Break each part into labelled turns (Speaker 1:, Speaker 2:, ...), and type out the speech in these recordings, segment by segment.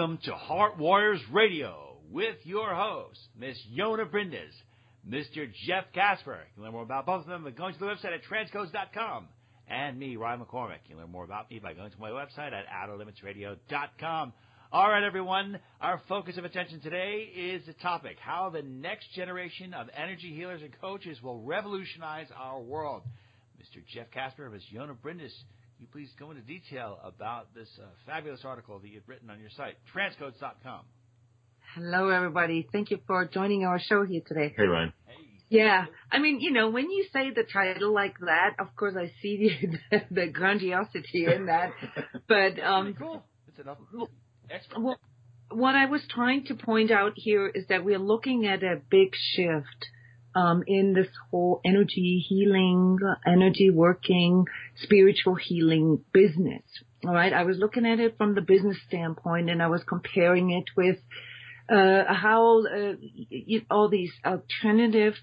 Speaker 1: Welcome to Heart Warriors Radio with your host, Miss Yona Brindis, Mr. Jeff Casper. You can learn more about both of them by going to the website at transcodes.com. And me, Ryan McCormick. You can learn more about me by going to my website at outerlimitsradio.com. All right, everyone. Our focus of attention today is the topic how the next generation of energy healers and coaches will revolutionize our world. Mr. Jeff Casper, Ms. Yona Brindis, you please go into detail about this uh, fabulous article that you've written on your site, transcodes.com.
Speaker 2: Hello, everybody. Thank you for joining our show here today.
Speaker 3: Hey, Ryan.
Speaker 1: Hey.
Speaker 2: Yeah, I mean, you know, when you say the title like that, of course, I see the, the grandiosity in that. But um,
Speaker 1: cool. It's enough. Excellent.
Speaker 2: Well, what I was trying to point out here is that we're looking at a big shift um, in this whole energy healing, energy working, spiritual healing business. All right. I was looking at it from the business standpoint and I was comparing it with, uh, how, uh, you, all these alternative,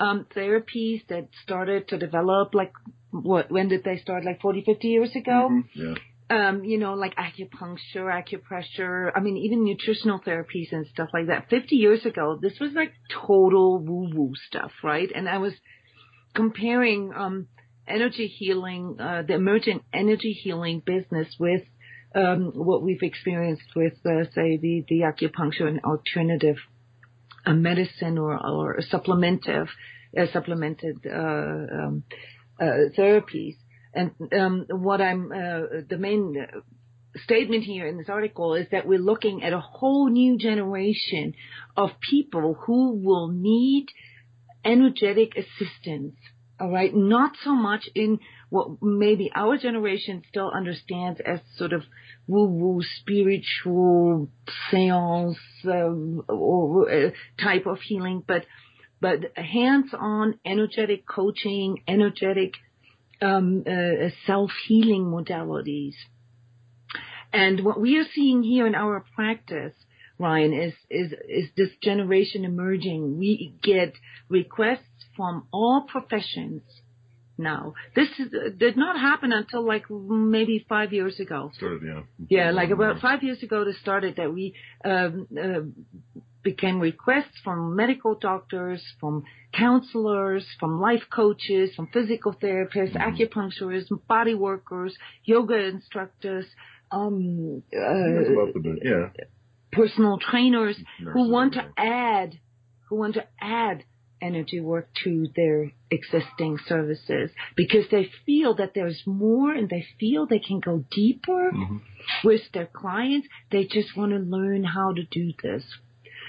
Speaker 2: um, therapies that started to develop like, what, when did they start? Like 40, 50 years ago?
Speaker 3: Mm-hmm. Yeah
Speaker 2: um, you know, like acupuncture, acupressure, I mean, even nutritional therapies and stuff like that. 50 years ago, this was like total woo woo stuff, right? And I was comparing, um, energy healing, uh, the emergent energy healing business with, um, what we've experienced with, uh, say, the, the acupuncture and alternative uh, medicine or, or supplementive, uh, supplemented, uh, um, uh, therapies. And um, what I'm uh, the main statement here in this article is that we're looking at a whole new generation of people who will need energetic assistance. All right, not so much in what maybe our generation still understands as sort of woo-woo spiritual seance um, or uh, type of healing, but but hands-on energetic coaching, energetic um, uh, self-healing modalities. And what we are seeing here in our practice, Ryan, is, is, is this generation emerging. We get requests from all professions now. This is, did not happen until like maybe five years ago.
Speaker 3: Started, yeah.
Speaker 2: Yeah, like about five years ago, it started that we um, uh, became requests from medical doctors, from counselors, from life coaches, from physical therapists, mm-hmm. acupuncturists, body workers, yoga instructors, um, uh,
Speaker 3: yeah.
Speaker 2: personal trainers Nurses, who want to add, who want to add energy work to their existing services because they feel that there's more and they feel they can go deeper mm-hmm. with their clients. They just want to learn how to do this.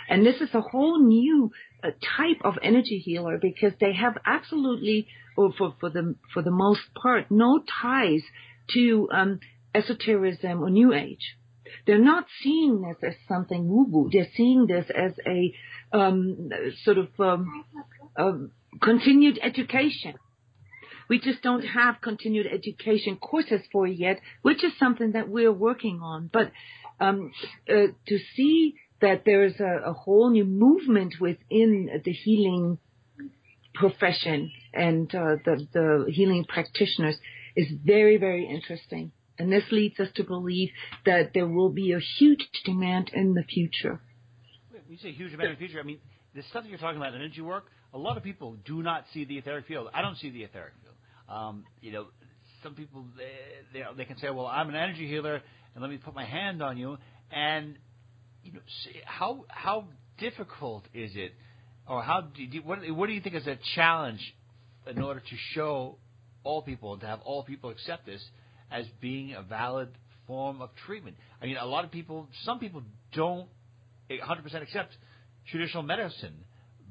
Speaker 2: And this is a whole new uh, type of energy healer because they have absolutely, or for, for the for the most part, no ties to um, esotericism or New Age. They're not seeing this as something woo woo. They're seeing this as a um, sort of um, um, continued education. We just don't have continued education courses for yet, which is something that we're working on. But um, uh, to see that there is a, a whole new movement within the healing profession and uh, the, the healing practitioners is very, very interesting. And this leads us to believe that there will be a huge demand in the future.
Speaker 1: When you say huge demand in the future, I mean, the stuff that you're talking about, energy work, a lot of people do not see the etheric field. I don't see the etheric field. Um, you know, some people, they, they, they can say, well, I'm an energy healer, and let me put my hand on you. And you know, how how difficult is it, or how do you, what what do you think is a challenge in order to show all people and to have all people accept this as being a valid form of treatment? I mean, a lot of people, some people don't 100% accept traditional medicine,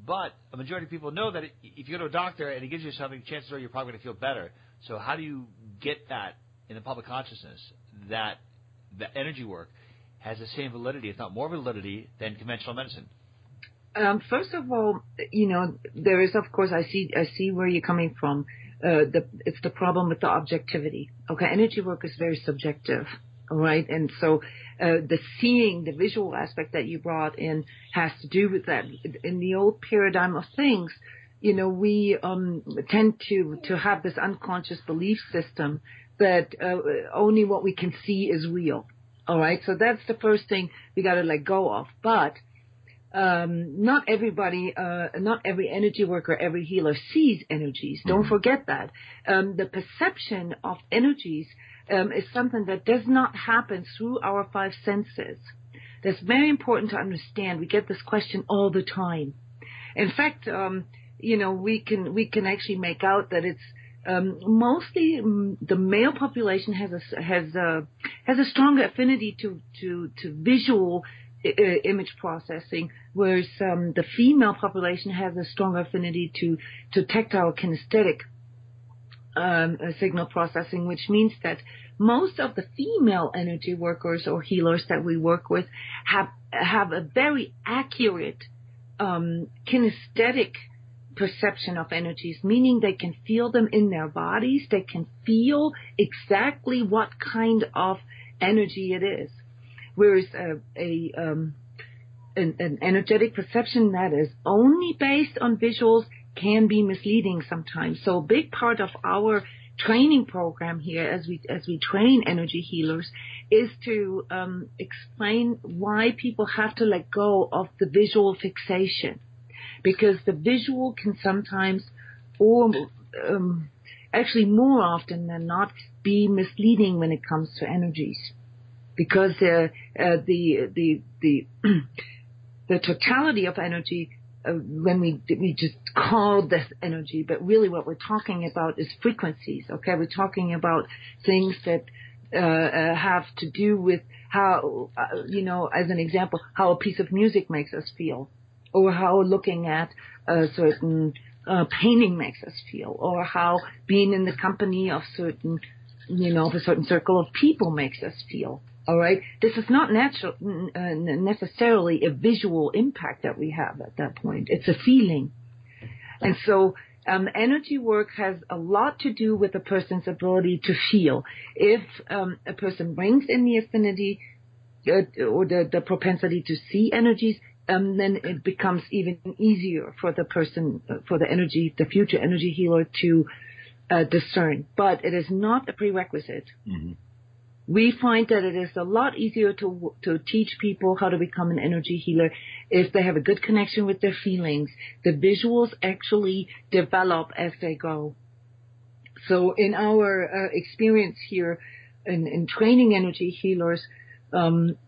Speaker 1: but a majority of people know that if you go to a doctor and he gives you something, chances are you're probably going to feel better. So how do you get that in the public consciousness that the energy work has the same validity, if not more validity, than conventional medicine?
Speaker 2: Um, first of all, you know, there is, of course, I see, I see where you're coming from. Uh, the, it's the problem with the objectivity. Okay, energy work is very subjective. right? And so uh, the seeing, the visual aspect that you brought in has to do with that. In the old paradigm of things, you know, we um, tend to to have this unconscious belief system that uh, only what we can see is real. All right, so that's the first thing we got to let go of. But um, not everybody, uh, not every energy worker, every healer sees energies. Don't mm-hmm. forget that. Um, the perception of energies um, is something that does not happen through our five senses. That's very important to understand. We get this question all the time. In fact, um, you know, we can we can actually make out that it's um, mostly mm, the male population has a has a has a stronger affinity to to to visual image processing, whereas um, the female population has a stronger affinity to to tactile kinesthetic um, uh, signal processing, which means that most of the female energy workers or healers that we work with have have a very accurate um, kinesthetic perception of energies, meaning they can feel them in their bodies. They can feel exactly what kind of energy it is. Whereas a, a um, an, an energetic perception that is only based on visuals can be misleading sometimes. So a big part of our training program here as we as we train energy healers is to um, explain why people have to let go of the visual fixation because the visual can sometimes or um, actually more often than not be misleading when it comes to energies because uh, uh, the the the the totality of energy uh, when we we just call this energy, but really what we're talking about is frequencies. Okay, we're talking about things that uh, uh, have to do with how uh, you know, as an example, how a piece of music makes us feel, or how looking at a certain uh, painting makes us feel, or how being in the company of certain you know, of a certain circle of people makes us feel. All right. This is not natural, uh, necessarily a visual impact that we have at that point. It's a feeling. And so, um, energy work has a lot to do with a person's ability to feel. If um, a person brings in the affinity uh, or the, the propensity to see energies, then it becomes even easier for the person, for the energy, the future energy healer to uh, discern. But it is not a prerequisite. Mm-hmm we find that it is a lot easier to to teach people how to become an energy healer if they have a good connection with their feelings. The visuals actually develop as they go. So in our uh, experience here in, in, training energy healers, um,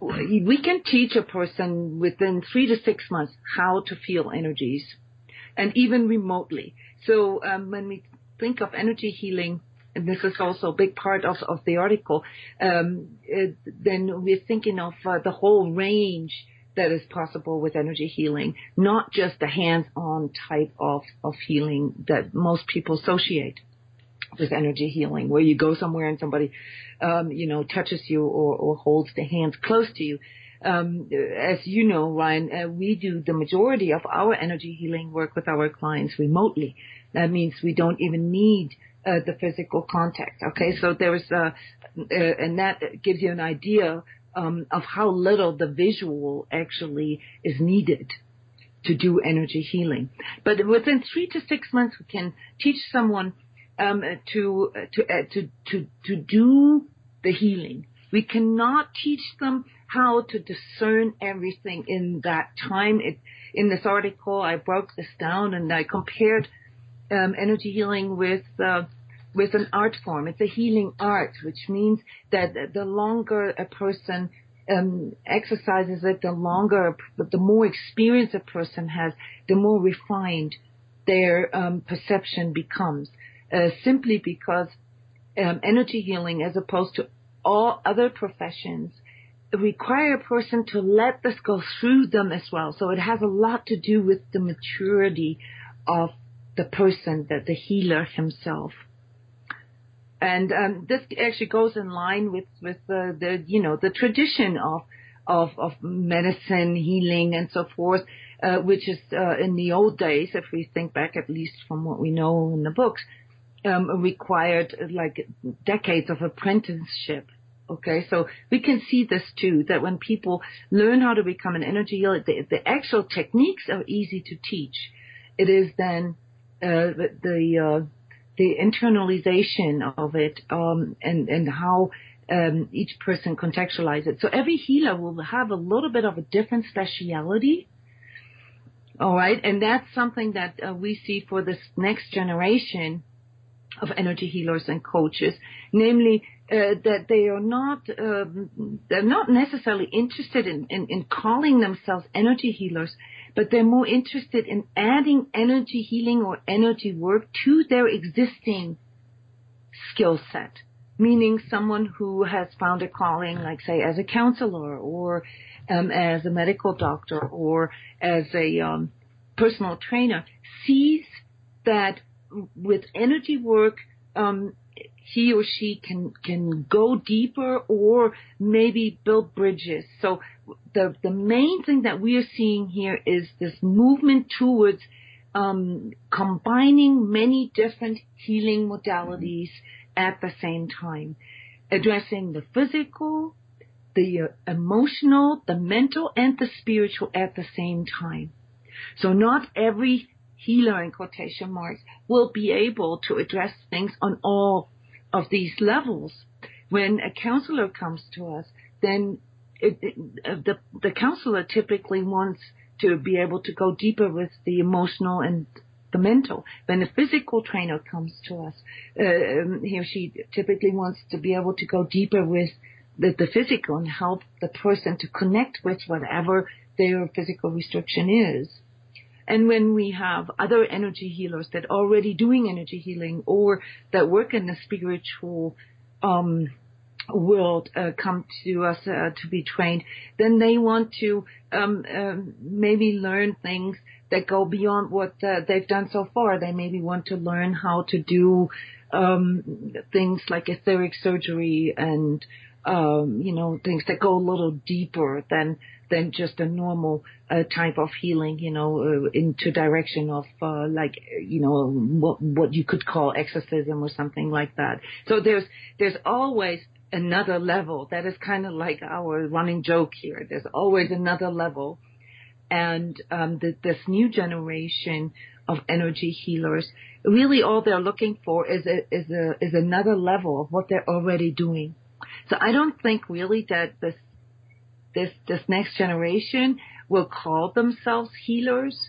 Speaker 2: we can teach a person within three to six months how to feel energies, and even remotely. So um, when we think of energy healing, and this is also a big part of, the article, um, then we're thinking of uh, the whole range that is possible with energy healing, not just the hands-on type of healing that most people associate with energy healing, where you go somewhere and somebody, um, you know, touches you or, or holds the hands close to you. Um, as you know, Ryan, uh, we do the majority of our energy healing work with our clients remotely. That means we don't even need uh, the physical contact. Okay, so there's uh, uh, and that gives you an idea um, of how little the visual actually is needed to do energy healing. But within three to six months, we can teach someone to to uh, to to to do the healing. We cannot teach them how to discern everything in that time. It, in this article, I broke this down and I compared um, energy healing with uh, with an art form. It's a healing art, which means that the longer a person um, exercises it, the longer, the more experience a person has, the more refined their um, perception becomes. Uh, simply because um, energy healing, as opposed to all other professions, require a person to let this go through them as well. So it has a lot to do with the maturity of the person, that the healer himself. And um, this actually goes in line with with the, the you know the tradition of of of medicine, healing, and so forth, uh, which is uh, in the old days, if we think back at least from what we know in the books, required like decades of apprenticeship Okay, so we can see this too, that when people learn how to become an energy healer, the, the actual techniques are easy to teach. It is then uh, the uh, the internalization of it um, and and how um, each person contextualize it. So every healer will have a little bit of a different speciality. All right, and that's something that uh, we see for this next generation of energy healers and coaches, namely uh, that they are not um, they're not necessarily interested in, in, in calling themselves energy healers, but they're more interested in adding energy healing or energy work to their existing skill set. Meaning someone who has found a calling, like say as a counselor or um, as a medical doctor or as a um, personal trainer, sees that with energy work, um, he or she can can go deeper or maybe build bridges. So the the main thing that we are seeing here is this movement towards um, combining many different healing modalities at the same time, addressing the physical, the uh, emotional, the mental, and the spiritual at the same time. So not every healer in quotation marks will be able to address things on all of these levels. When a counselor comes to us, then it, it, uh, the the counselor typically wants to be able to go deeper with the emotional and the mental. When a physical trainer comes to us, uh, he or she typically wants to be able to go deeper with the, the physical and help the person to connect with whatever their physical restriction is. And when we have other energy healers that are already doing energy healing or that work in the spiritual um, world uh, come to us uh, to be trained, then they want to um, um, maybe learn things that go beyond what uh, they've done so far. They maybe want to learn how to do things like etheric surgery and you know things that go a little deeper than than just a normal uh, type of healing, you know, uh, into direction of uh, like you know what what you could call exorcism or something like that. So there's there's always another level. That is kind of like our running joke here. There's always another level, and um, the, this new generation of energy healers really all they're looking for is a, is a is another level of what they're already doing. So I don't think really that this this this next generation will call themselves healers.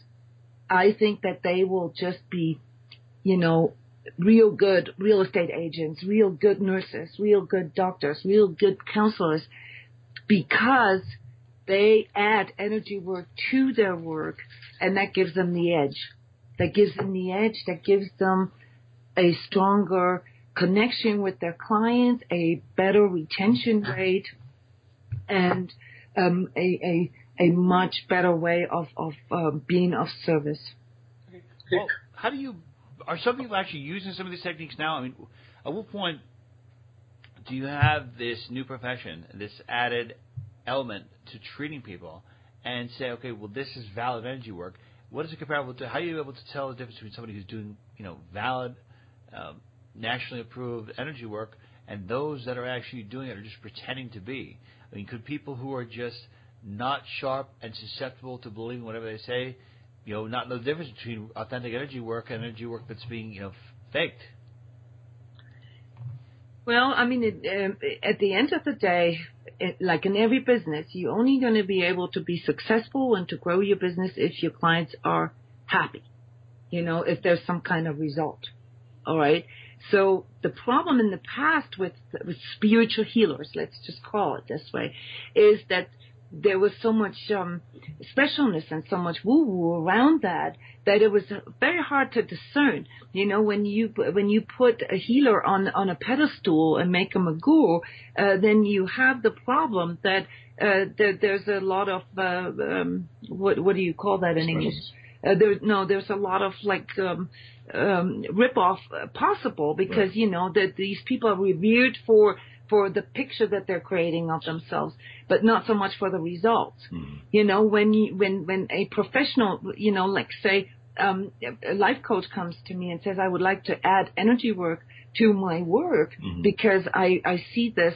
Speaker 2: I think that they will just be, you know, real good real estate agents, real good nurses, real good doctors, real good counselors because they add energy work to their work and that gives them the edge. That gives them the edge, that gives them a stronger connection with their clients, a better retention rate, and um, a, a, a much better way of, of uh, being of service.
Speaker 1: Okay. Well, how do you, are some people actually using some of these techniques now? I mean, at what point do you have this new profession, this added element to treating people, and say, okay, well, this is valid energy work. What is it comparable to? How are you able to tell the difference between somebody who's doing, you know, valid, um, nationally approved energy work and those that are actually doing it are just pretending to be? I mean, could people who are just not sharp and susceptible to believing whatever they say, you know, not know the difference between authentic energy work and energy work that's being, you know, faked?
Speaker 2: Well, I mean, it, um, at the end of the day, it, like in every business, you're only going to be able to be successful and to grow your business if your clients are happy. You know, if there's some kind of result. All right. So the problem in the past with, with spiritual healers, let's just call it this way, is that there was so much um, specialness and so much woo woo around that that it was very hard to discern. You know, when you when you put a healer on on a pedestal and make him a guru, uh, then you have the problem that uh, there, there's a lot of uh, um, what what do you call that in English? Uh, there, no, there's a lot of like um, um, rip off uh, possible because right. you know that these people are revered for for the picture that they're creating of themselves, but not so much for the results. Mm. You know, when you when when a professional, you know, like say um, a life coach comes to me and says, I would like to add energy work to my work mm-hmm. because I I see this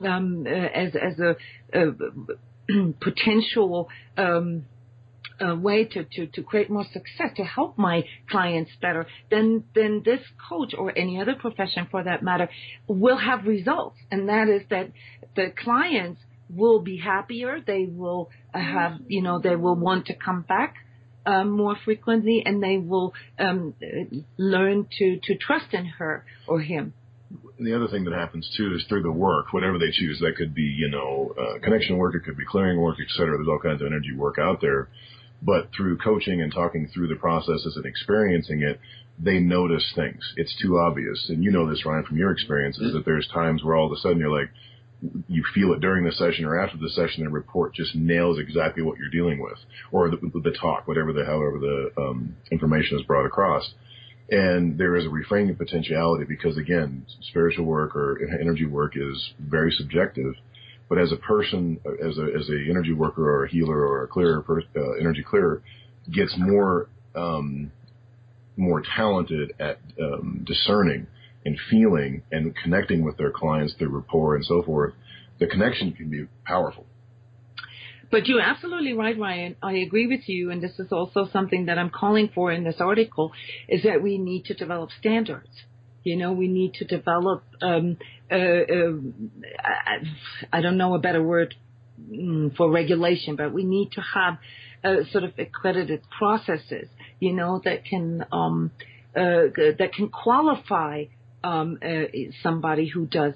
Speaker 2: um, uh, as as a, potential um, way to, create more success, to help my clients better, then, this coach or any other profession for that matter will have results. And that is that the clients will be happier. They will have, you know, they will want to come back. Um, more frequently, and they will um, learn to to trust in her or him
Speaker 3: the other thing that happens too is through the work, whatever they choose, that could be, you know, uh, connection work, it could be clearing work, et cetera. There's all kinds of energy work out there. But through coaching and talking through the processes and experiencing it, they notice things. It's too obvious. And you know this, Ryan, from your experiences, that there's times where all of a sudden you're like, you feel it during the session or after the session, the report just nails exactly what you're dealing with, or the, the talk, whatever the however the um, information is brought across. And there is a reframing potentiality because again, spiritual work or energy work is very subjective. But as a person, as a as a energy worker or a healer or a clearer, uh, energy clearer, gets more um, more talented at um, discerning and feeling and connecting with their clients through rapport and so forth, the connection can be powerful.
Speaker 2: But you're absolutely right, Ryan. I agree with you, and this is also something that I'm calling for in this article, is that we need to develop standards. You know, we need to develop, um, uh, uh, I, don't know a better word mm, for regulation, but we need to have uh, sort of accredited processes, you know, that can um, uh, that can qualify um, uh, somebody who does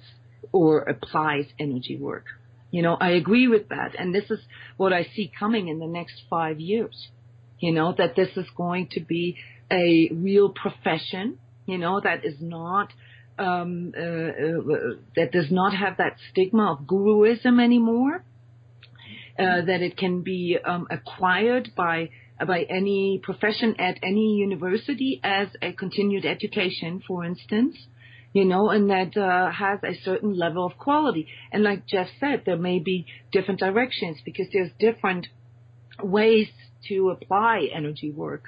Speaker 2: or applies energy work. You know, I agree with that. And this is what I see coming in the next five years. You know, that this is going to be a real profession, you know, that is not, um, uh, uh, that does not have that stigma of guruism anymore. Uh, that it can be um, acquired by by any profession at any university as a continued education, for instance you know, and that uh, has a certain level of quality. And like Jeff said, there may be different directions because there's different ways to apply energy work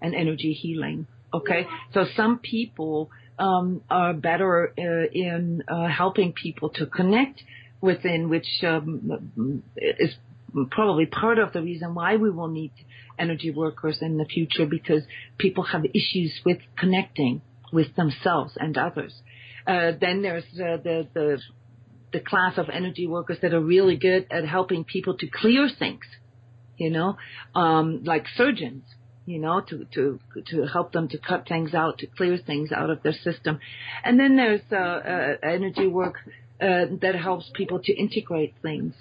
Speaker 2: and energy healing. Okay, so some people um, are better uh, in uh, helping people to connect within, which um, is probably part of the reason why we will need energy workers in the future because people have issues with connecting with themselves and others. Uh, then there's the the the class of energy workers that are really good at helping people to clear things, you know, um, like surgeons, you know, to to to help them to cut things out, to clear things out of their system. And then there's uh, uh, energy work uh, that helps people to integrate things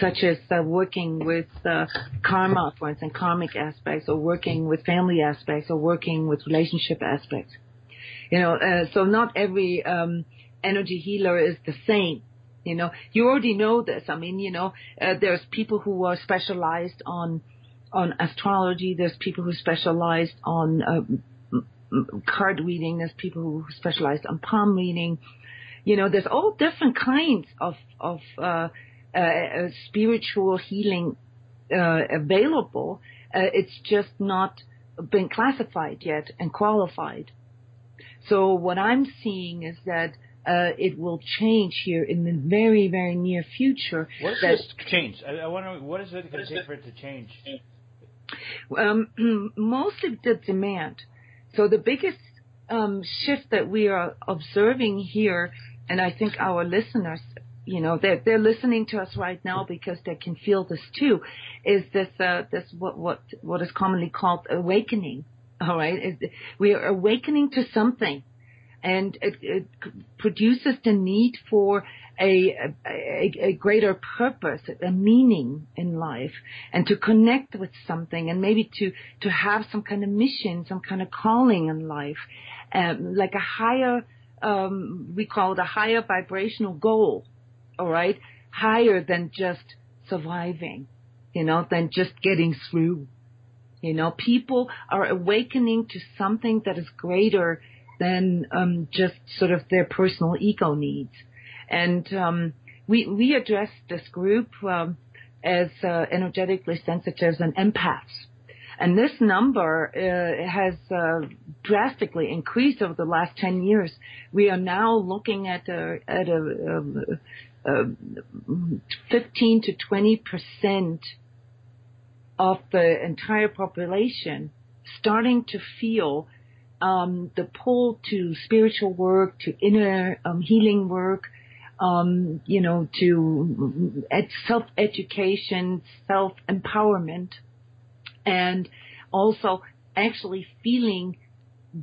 Speaker 2: such as uh, working with uh, karma, for instance, karmic aspects, or working with family aspects, or working with relationship aspects. You know, uh, so not every um, energy healer is the same. You know, you already know this. I mean, you know, there's people who are specialized on on astrology. There's people who specialized on uh, card reading. There's people who specialized on palm reading. You know, there's all different kinds of of uh, uh, uh spiritual healing uh, available. it's just not been classified yet and qualified. So what I'm seeing is that uh, it will change here in the very, very near future.
Speaker 1: What is this change? I, I wonder what is it going to take for it to change?
Speaker 2: Um, mostly the demand. So the biggest um, shift that we are observing here, and I think our listeners, you know, they're, listening to us right now because they can feel this too, is this uh, this what what what is commonly called awakening all right. We are awakening to something and it, produces the need for a, greater purpose, a meaning in life, and to connect with something, and maybe to to have some kind of mission, some kind of calling in life, um, like a higher, um, we call it a higher vibrational goal, all right, higher than just surviving, you know, than just getting through. You know, people are awakening to something that is greater than um, just sort of their personal ego needs. And um, we we address this group um, as uh, energetically sensitives and empaths. And this number uh, has uh, drastically increased over the last 10 years. We are now looking at a, at a, uh, 15 to 20 percent of the entire population starting to feel um, the pull to spiritual work, to inner um, healing work, um, you know, to self education, self empowerment, and also actually feeling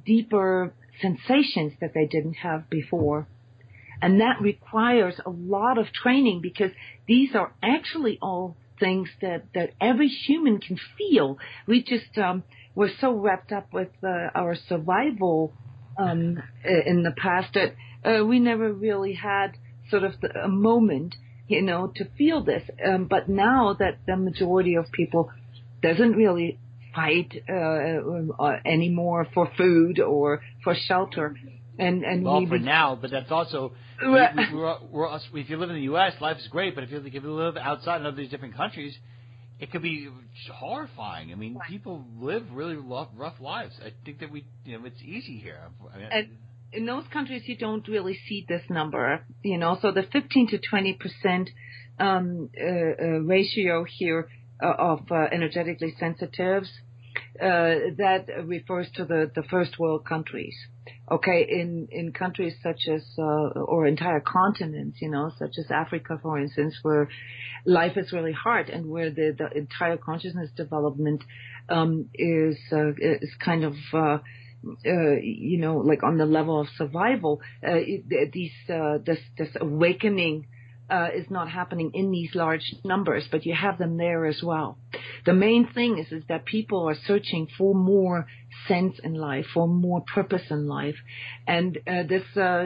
Speaker 2: deeper sensations that they didn't have before. And that requires a lot of training because these are actually all things that, that every human can feel. We just, um, we're so wrapped up with uh, our survival um, in the past that uh, we never really had sort of the, a moment, you know, to feel this. Um, but now that the majority of people doesn't really fight uh, uh, anymore for food or for shelter, and and
Speaker 1: well
Speaker 2: we
Speaker 1: for now, but that's also we, we, we're, we're, if you live in the U.S., life is great. But if you, if you live outside in other these different countries, it could be horrifying. I mean, people live really rough, rough lives. I think that we, you know, it's easy here. I mean,
Speaker 2: and in those countries, you don't really see this number, you know. So the 15 to 20 percent um, uh, uh, ratio here uh, of uh, energetically sensitives uh, that refers to the, the first world countries. Okay, in, in countries such as, uh, or entire continents, you know, such as Africa, for instance, where life is really hard and where the, the entire consciousness development, um, is, uh, is kind of, uh, uh, you know, like on the level of survival, uh, these, uh, this, this awakening uh, is not happening in these large numbers, but you have them there as well. The main thing is, is that people are searching for more sense in life, for more purpose in life, and uh, this uh,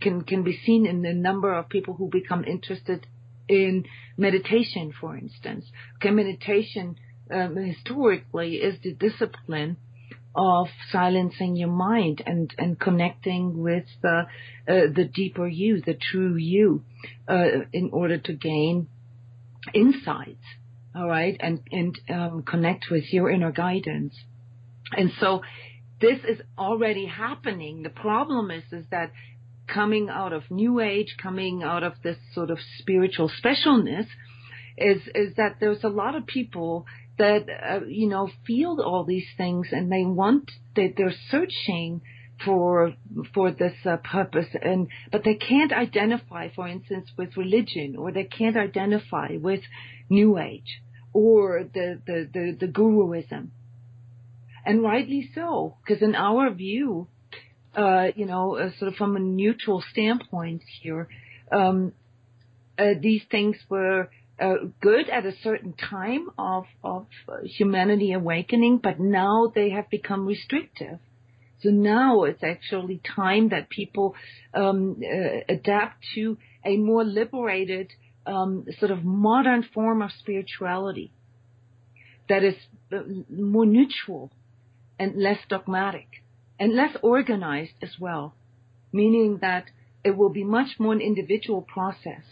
Speaker 2: can can be seen in the number of people who become interested in meditation, for instance. Okay, meditation um, historically is the discipline of silencing your mind and, and connecting with the, uh, the deeper you, the true you, uh, in order to gain insights. All right. And, and, um, connect with your inner guidance. And so this is already happening. The problem is, is that coming out of new age, coming out of this sort of spiritual specialness is, is that there's a lot of people that uh, you know feel all these things and they want that they're searching for for this uh, purpose and but they can't identify for instance with religion or they can't identify with new age or the the the, the guruism and rightly so because in our view uh, you know uh, sort of from a neutral standpoint here um, uh, these things were uh, good at a certain time of, of humanity awakening, but now they have become restrictive. So now it's actually time that people um, uh, adapt to a more liberated, um, sort of modern form of spirituality that is uh, more neutral and less dogmatic and less organized as well, meaning that it will be much more an individual process.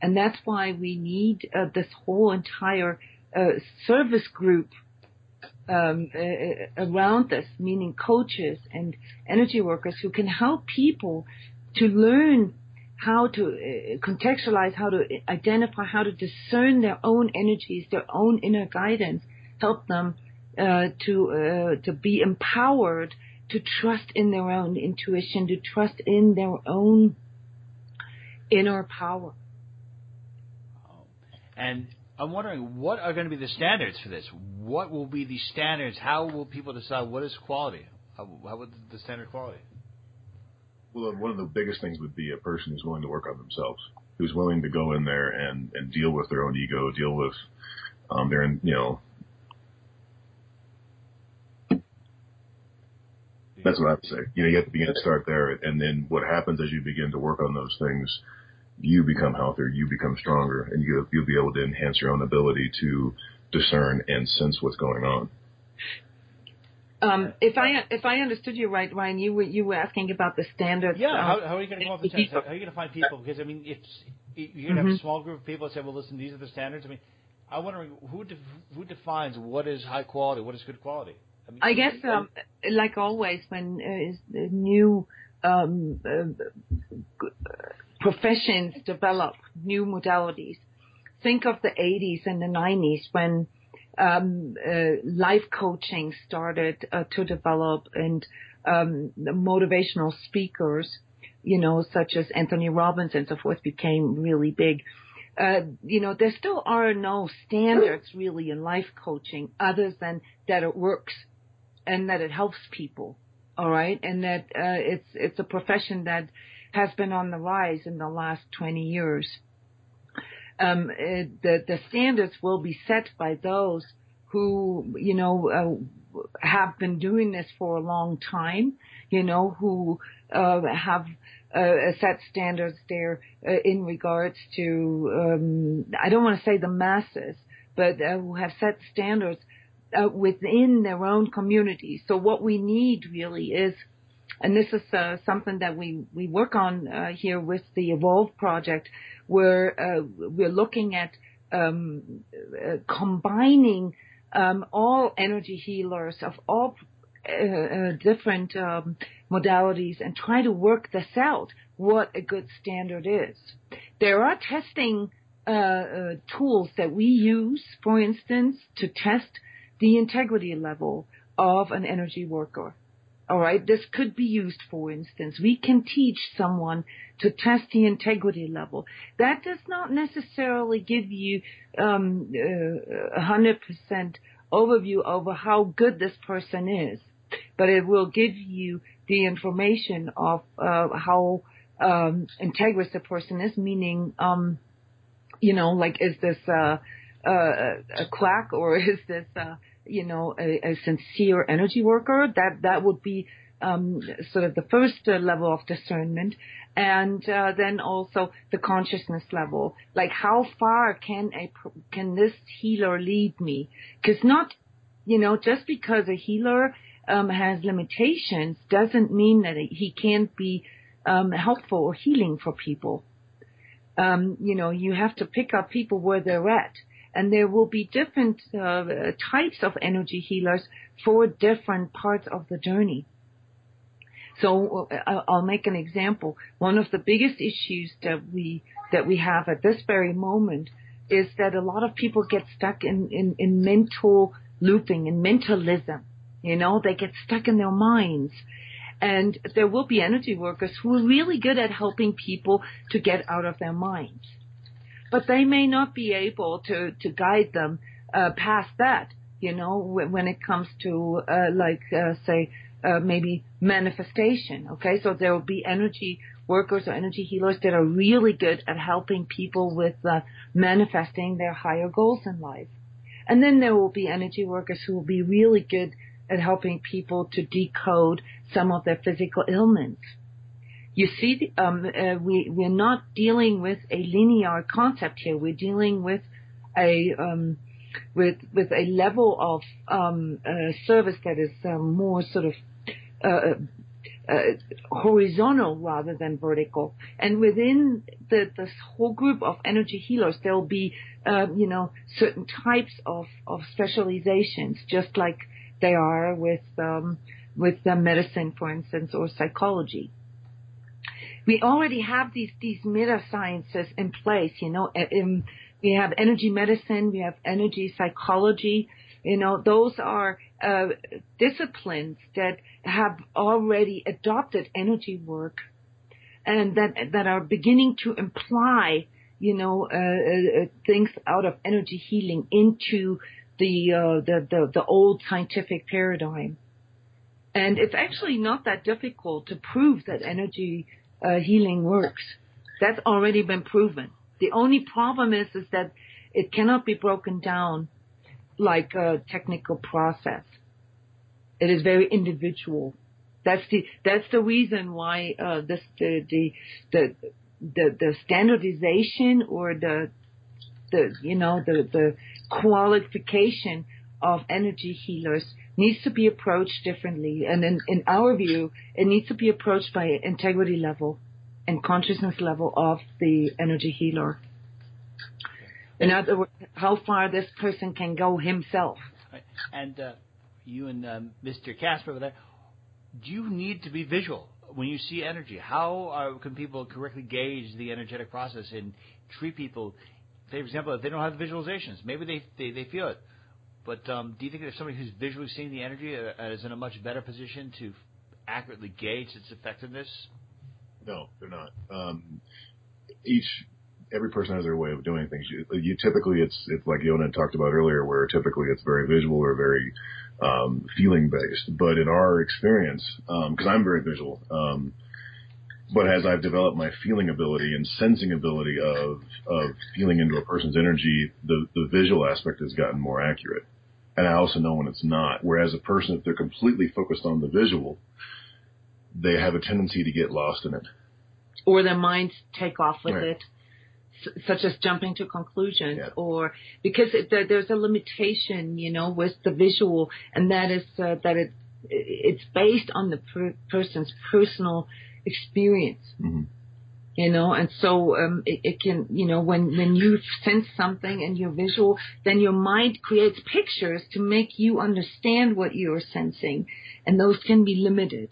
Speaker 2: And that's why we need uh, this whole entire uh, service group around us, meaning coaches and energy workers who can help people to learn how to uh, contextualize, how to identify, how to discern their own energies, their own inner guidance, help them uh, to uh, to be empowered to trust in their own intuition, to trust in their own inner power.
Speaker 1: And I'm wondering what are going to be the standards for this? What will be the standards? How will people decide what is quality? How, how would the standard quality?
Speaker 3: Well, one of the biggest things would be a person who's willing to work on themselves, who's willing to go in there and, and deal with their own ego, deal with um, their, you know, that's what I would say. You know, you have to begin to start there, and then what happens as you begin to work on those things you become healthier, you become stronger, and you, you'll be able to enhance your own ability to discern and sense what's going on.
Speaker 2: Um, if I if I understood you right, Ryan, you were you were asking about the standards.
Speaker 1: Yeah, how, how, are you going to come up with standards? How are you going to find people? Because I mean, it's you're going to mm-hmm. have a mm-hmm. small group of people that say, "Well, listen, these are the standards." I mean, I'm wondering who def, who defines what is high quality, what is good quality.
Speaker 2: I, mean, I guess, um, like always, when uh, new um, uh, professions develop new modalities. Think of the 80s and the 90s when um, uh, life coaching started uh, to develop and um, motivational speakers, you know, such as Anthony Robbins and so forth became really big. Uh, you know, there still are no standards really in life coaching other than that it works and that it helps people. All right. And that, uh, it's, it's a profession that has been on the rise in the last 20 years. Um, it, the, the standards will be set by those who, you know, uh, have been doing this for a long time, you know, who uh, have uh, set standards there uh, in regards to, um, I don't want to say the masses, but uh, who have set standards uh, within their own community. So what we need really is, and this is uh, something that we, we work on uh, here with the Evolve project, where uh, we're looking at um, uh, combining um, all energy healers of all uh, different um, modalities and try to work this out, what a good standard is. There are testing uh, uh, tools that we use, for instance, to test the integrity level of an energy worker. All right, this could be used, for instance. We can teach someone to test the integrity level. That does not necessarily give you um, uh, 100% overview over how good this person is, but it will give you the information of uh, how um, integrous the person is, meaning, um, you know, like is this uh, uh, a quack or is this, you know, a, sincere energy worker? That that would be um, sort of the first uh, level of discernment, and uh, then also the consciousness level. Like how far can a can this healer lead me? Because not, you know, just because a healer um, has limitations doesn't mean that he can't be um, helpful or healing for people. Um, you know, you have to pick up people where they're at and there will be different uh, types of energy healers for different parts of the journey. So uh, I'll make an example. One of the biggest issues that we that we have at this very moment is that a lot of people get stuck in, in, in mental looping and mentalism. You know, they get stuck in their minds. And there will be energy workers who are really good at helping people to get out of their minds but they may not be able to to guide them uh, past that. You know, when it comes to uh, like uh, say uh, maybe manifestation. Okay, so there will be energy workers or energy healers that are really good at helping people with uh, manifesting their higher goals in life. And then there will be energy workers who will be really good at helping people to decode some of their physical ailments you see, um, uh, we we're not dealing with a linear concept here. We're dealing with a um, with with a level of um, uh, service that is um, more sort of uh, uh, uh, horizontal rather than vertical. And within this whole group of energy healers, there will be, you know, certain types of, specializations, just like they are with um, with medicine, for instance, or psychology we already have these these meta sciences in place. You know, in, we have energy medicine, we have energy psychology. You know, those are uh, disciplines that have already adopted energy work, and that that are beginning to imply, you know, uh, uh, things out of energy healing into the, uh, the the the old scientific paradigm. And it's actually not that difficult to prove that energy healing works. That's already been proven. The only problem is is that it cannot be broken down like a technical process. It is very individual. That's the that's the reason why uh, this the, the the the the standardization or the the you know the the qualification of energy healers needs to be approached differently. And in, in our view, it needs to be approached by integrity level and consciousness level of the energy healer. In other words, how far this person can go himself.
Speaker 1: And uh, you and um, Mr. Casper over there, do you need to be visual when you see energy, how uh, can people correctly gauge the energetic process and treat people? Say, for example, if they don't have the visualizations, maybe they they, they feel it. But um, do you think that somebody who's visually seeing the energy uh, is in a much better position to accurately gauge its effectiveness?
Speaker 3: No, they're not. Um, each every person has their way of doing things. You, you typically it's it's like Yonah talked about earlier, where typically it's very visual or very um, feeling based. But in our experience, because um, I'm very visual, um, but as I've developed my feeling ability and sensing ability of of feeling into a person's energy, the the visual aspect has gotten more accurate. And I also know when it's not. Whereas a person, if they're completely focused on the visual, they have a tendency to get lost in it.
Speaker 2: Or their minds take off with
Speaker 3: Right.
Speaker 2: it, such as jumping to conclusions,
Speaker 3: Yeah.
Speaker 2: or because it, there, there's a limitation, you know, with the visual, and that is uh, that it it's based on the per- person's personal experience.
Speaker 3: Mhm.
Speaker 2: You know and so um it, it can you know when when you sense something and you're visual then your mind creates pictures to make you understand what you're sensing and those can be limited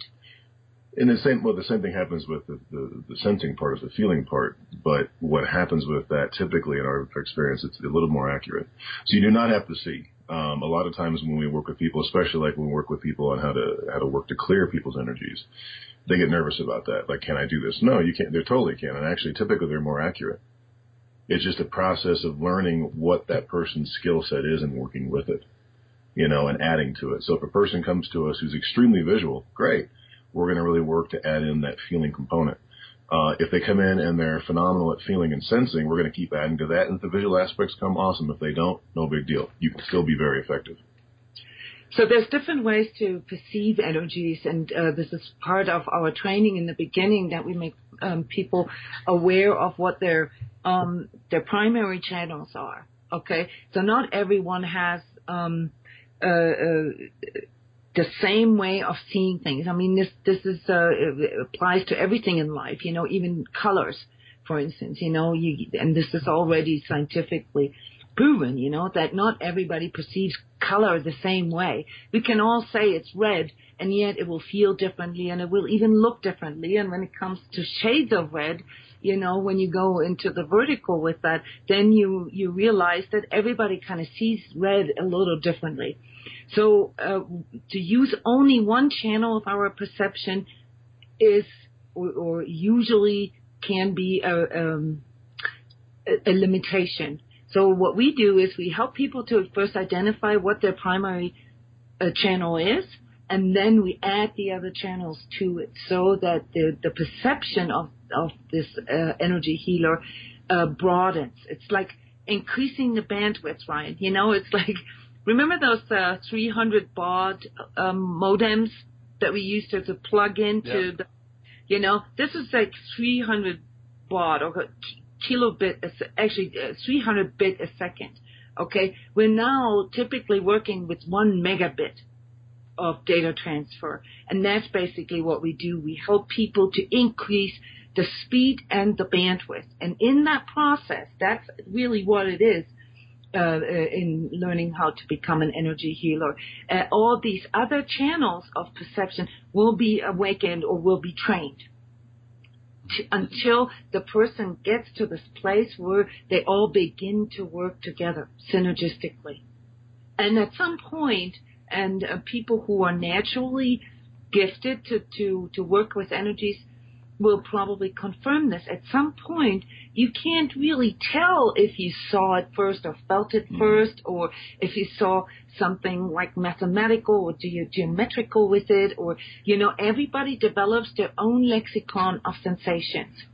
Speaker 3: And the same, well, the same thing happens with the, the, the sensing part, is the feeling part. But what happens with that, typically in our experience, it's a little more accurate. So you do not have to see. Um, a lot of times when we work with people, especially like when we work with people on how to how to work to clear people's energies, they get nervous about that. Like, can I do this? No, you can't. They totally can. And actually, typically they're more accurate. It's just a process of learning what that person's skill set is and working with it, you know, and adding to it. So if a person comes to us who's extremely visual, great we're going to really work to add in that feeling component. Uh, if they come in and they're phenomenal at feeling and sensing, we're going to keep adding to that. And if the visual aspects come, awesome. If they don't, no big deal. You can still be very effective.
Speaker 2: so there's different ways to perceive energies and uh, this is part of our training in the beginning that we make um, people aware of what their um, their primary channels are okay so not everyone has um, uh, uh, the same way of seeing things. I mean, this this is uh, applies to everything in life. You know, even colors, for instance. You know, you and this is already scientifically proven. You know that not everybody perceives color the same way. We can all say it's red, and yet it will feel differently, and it will even look differently. And when it comes to shades of red, you know, when you go into the vertical with that, then you you realize that everybody kind of sees red a little differently. So uh, to use only one channel of our perception is, or, usually can be a, um, a, limitation. So what we do is we help people to first identify what their primary uh, channel is, and then we add the other channels to it, so that the perception of this uh, energy healer broadens. It's like increasing the bandwidth, Ryan. You know, it's like remember those uh, 300 baud um, modems that we used to, to plug into
Speaker 1: Yeah.
Speaker 2: the, you know, this is like 300 baud or ki- kilobit, actually uh, 300 bit a second. Okay, we're now typically working with one megabit of data transfer, and that's basically what we do. We help people to increase the speed and the bandwidth, and in that process, that's really what it is in learning how to become an energy healer. Uh, all these other channels of perception will be awakened or will be trained until the person gets to this place where they all begin to work together synergistically. And at some point, and uh, people who are naturally gifted to, to, to work with energies will probably confirm this. At some point, you can't really tell if you saw it first or felt it
Speaker 3: Mhm.
Speaker 2: first, or if you saw something like mathematical or ge- geometrical with it, or, you know, everybody develops their own lexicon of sensations.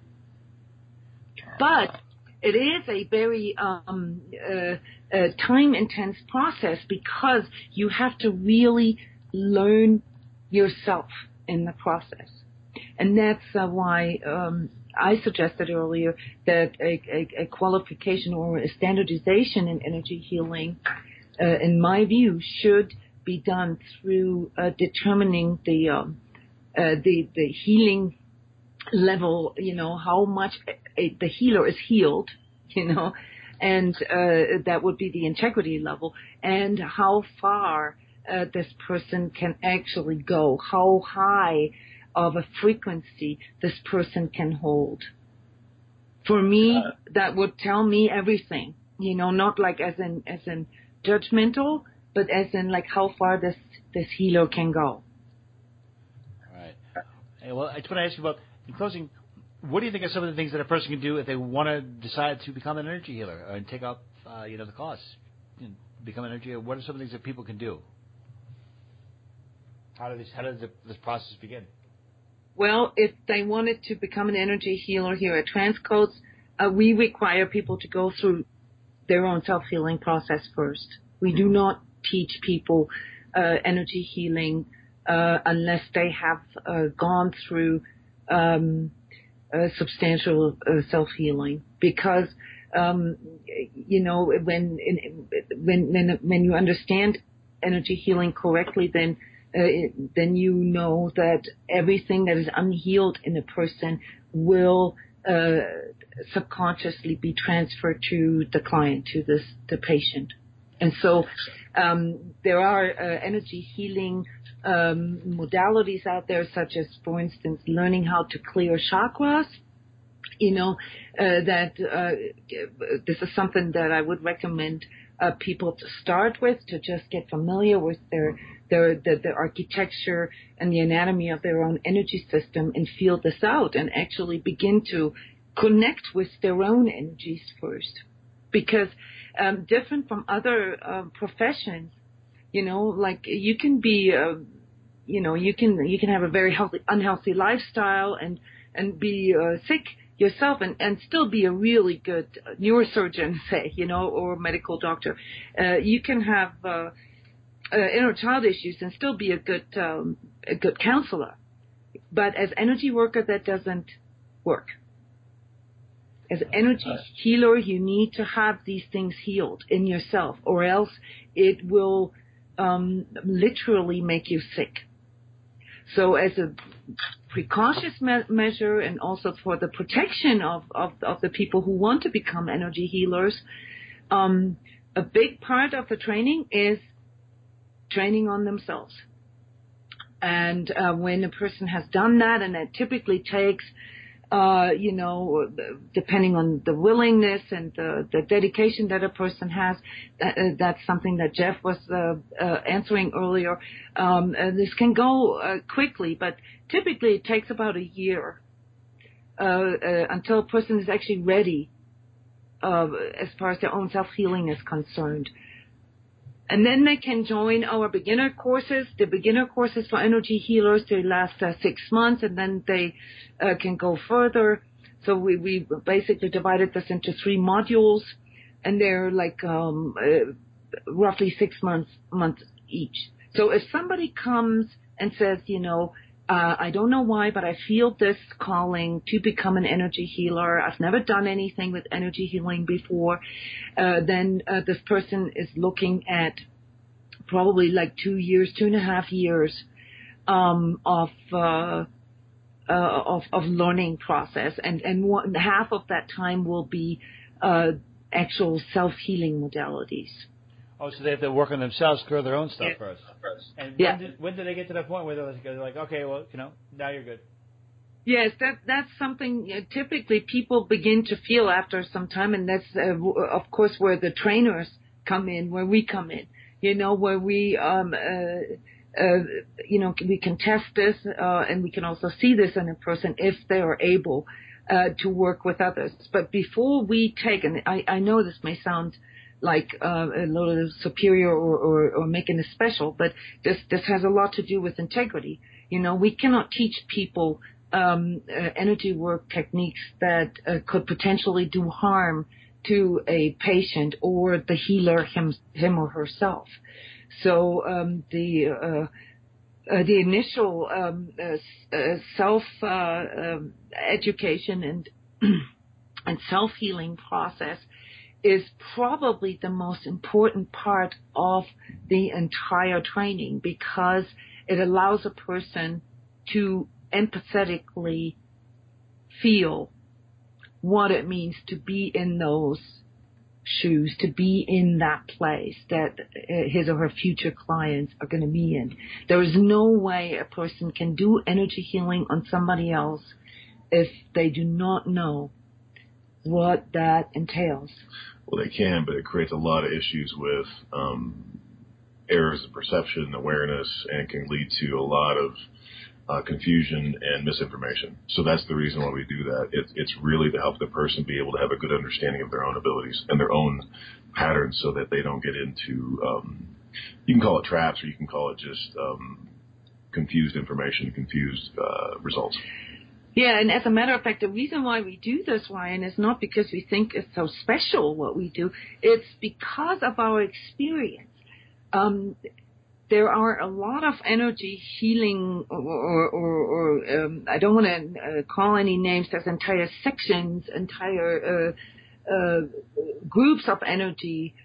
Speaker 2: But it is a very um, uh, uh, time intense process because you have to really learn yourself in the process. And that's uh, why um, I suggested earlier that a, qualification or a standardization in energy healing, uh, in my view, should be done through uh, determining the um, the the healing level. You know how much the healer is healed. You know, and that would be the integrity level, and how far this person can actually go, how high of a frequency this person can hold. For me, that would tell me everything. You know, not like as in as in judgmental, but as in like how far this this healer can go.
Speaker 1: Right. Hey, well, I just want to ask you about in closing. What do you think are some of the things that a person can do if they want to decide to become an energy healer and take up, uh, you know, the cost, you know, become an energy healer? What are some of the things that people can do? How does how does the, this process begin?
Speaker 2: Well, if they wanted to become an energy healer here at Transcodes, uh, we require people to go through their own self healing process first. We do not teach people uh, energy healing uh, unless they have uh, gone through um, substantial uh, self healing because um, you know when when when when you understand energy healing correctly, then then you know that everything that is unhealed in a person will uh, subconsciously be transferred to the client, to this the patient. And so um, there are uh, energy healing um, modalities out there, such as, for instance, learning how to clear chakras. You know, uh, that uh, this is something that I would recommend uh, people to start with to just get familiar with their their the, the architecture and the anatomy of their own energy system and feel this out and actually begin to connect with their own energies first. Because um, different from other uh, professions you know like you can be uh, you know you can you can have a very healthy unhealthy lifestyle and and be uh, sick yourself and, and still be a really good neurosurgeon, say, you know, or medical doctor. Uh, you can have uh, uh, inner child issues and still be a good um, a good counselor. But as energy worker, that doesn't work. As energy healer, you need to have these things healed in yourself, or else it will um, literally make you sick. So, as a precautious me- measure and also for the protection of, the people who want to become energy healers, um, a big part of the training is training on themselves. And uh, when a person has done that, and it typically takes you know, depending on the willingness and the, the dedication that a person has. That, uh, that's something that Jeff was uh, uh, answering earlier. Um, this can go uh, quickly, but typically it takes about a year uh, until a person is actually ready as far as their own self healing is concerned. And then they can join our beginner courses. The beginner courses for energy healers, they last uh, six months and then they uh, can go further. So we, we basically divided this into three modules and they're like, um, uh, roughly six months, months each. So if somebody comes and says, you know, I don't know why, but I feel this calling to become an energy healer. I've never done anything with energy healing before. Uh, then uh, this person is looking at probably like two years, two and a half years um, of, uh, uh, of of learning process, and and one, half of that time will be uh, actual self healing modalities.
Speaker 1: Oh, so they have to work on themselves, grow their own stuff
Speaker 2: yeah.
Speaker 1: first. And
Speaker 2: yeah.
Speaker 1: when, did, when did they get to that point where they're like, okay, well, you know, now you're good?
Speaker 2: Yes, that that's something uh, typically people begin to feel after some time, and that's uh, of course where the trainers come in, where we come in. You know, where we um, uh, uh, you know we can test this, uh, and we can also see this in a person if they are able uh, to work with others. But before we take, and I, I know this may sound like uh, a little superior or, making it special, but this this has a lot to do with integrity. You know, we cannot teach people um, uh, energy work techniques that uh, could potentially do harm to a patient or the healer him him or herself. So um, the the initial um, self education and and self healing process is probably the most important part of the entire training because it allows a person to empathetically feel what it means to be in those shoes to be in that place that uh, his or her future clients are going to be in. There is no way a person can do energy healing on somebody else if they do not know what that entails.
Speaker 3: Well, they can, but it creates a lot of issues with um, errors of perception and awareness, and can lead to a lot of uh, confusion and misinformation. So that's the reason why we do that. It, it's really to help the person be able to have a good understanding of their own abilities and their own patterns, so that they don't get into um, you can call it traps, or you can call it just um, confused information, confused uh, results.
Speaker 2: Yeah, and as a matter of fact, the reason why we do this, Ryan, is not because we think it's so special what we do. It's because of our experience. Um, there are a lot of energy healing, or, or, or, or um, I don't want to uh, call any names. There's entire sections, entire uh, uh, groups of energy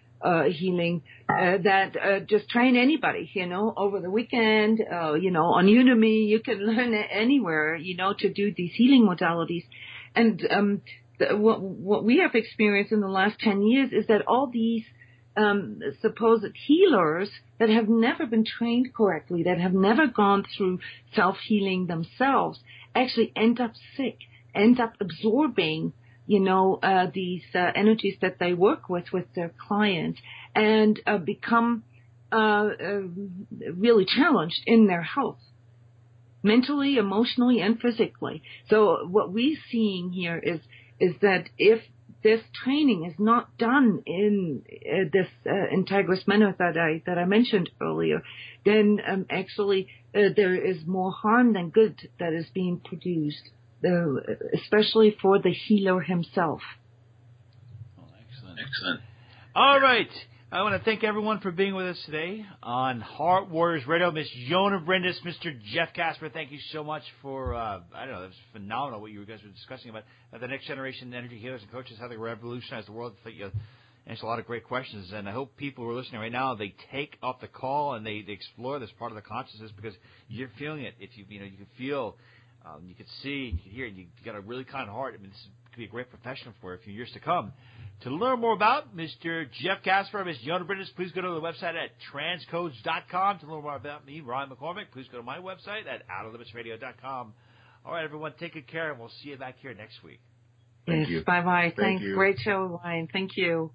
Speaker 2: healing uh, that uh, just train anybody, you know, over the weekend, uh, you know, on Udemy, you can learn anywhere, you know, to do these healing modalities. And um, the, what, what we have experienced in the last 10 years is that all these um, supposed healers that have never been trained correctly, that have never gone through self-healing themselves, actually end up sick, end up absorbing, you know, uh, these uh, energies that they work with with their clients, and uh, become really challenged in their health, mentally, emotionally, and physically. So what we're seeing here is is that if this training is not done in uh, this uh, Integris manner that I that I mentioned earlier, then um, actually uh, there is more harm than good that is being produced, especially for the healer himself.
Speaker 1: Oh, excellent, excellent. All right. I want to thank everyone for being with us today on Heart Warriors Radio. Miss Yonah Brindis, Mr. Jeff Casper, thank you so much for, uh, I don't know, it was phenomenal what you guys were discussing about uh, the next generation energy healers and coaches, how they revolutionize the world. I think you answered a lot of great questions, and I hope people who are listening right now, they take up the call and they, they explore this part of the consciousness because you're feeling it. If you, you know, you can feel, um, you can see, you can hear, you got a really kind heart. I mean, this could be a great profession for a few years to come. To learn more about Mr. Jeff Casper, Ms. Yonah Brindis, please go to the website at transcodes.com. To learn more about me, Ryan McCormick, please go to my website at outoflimitsradio.com. All right, everyone, take good care, and we'll see you back here next week.
Speaker 2: Thank yes, bye bye. Thanks. You. Great show, Ryan. Thank you.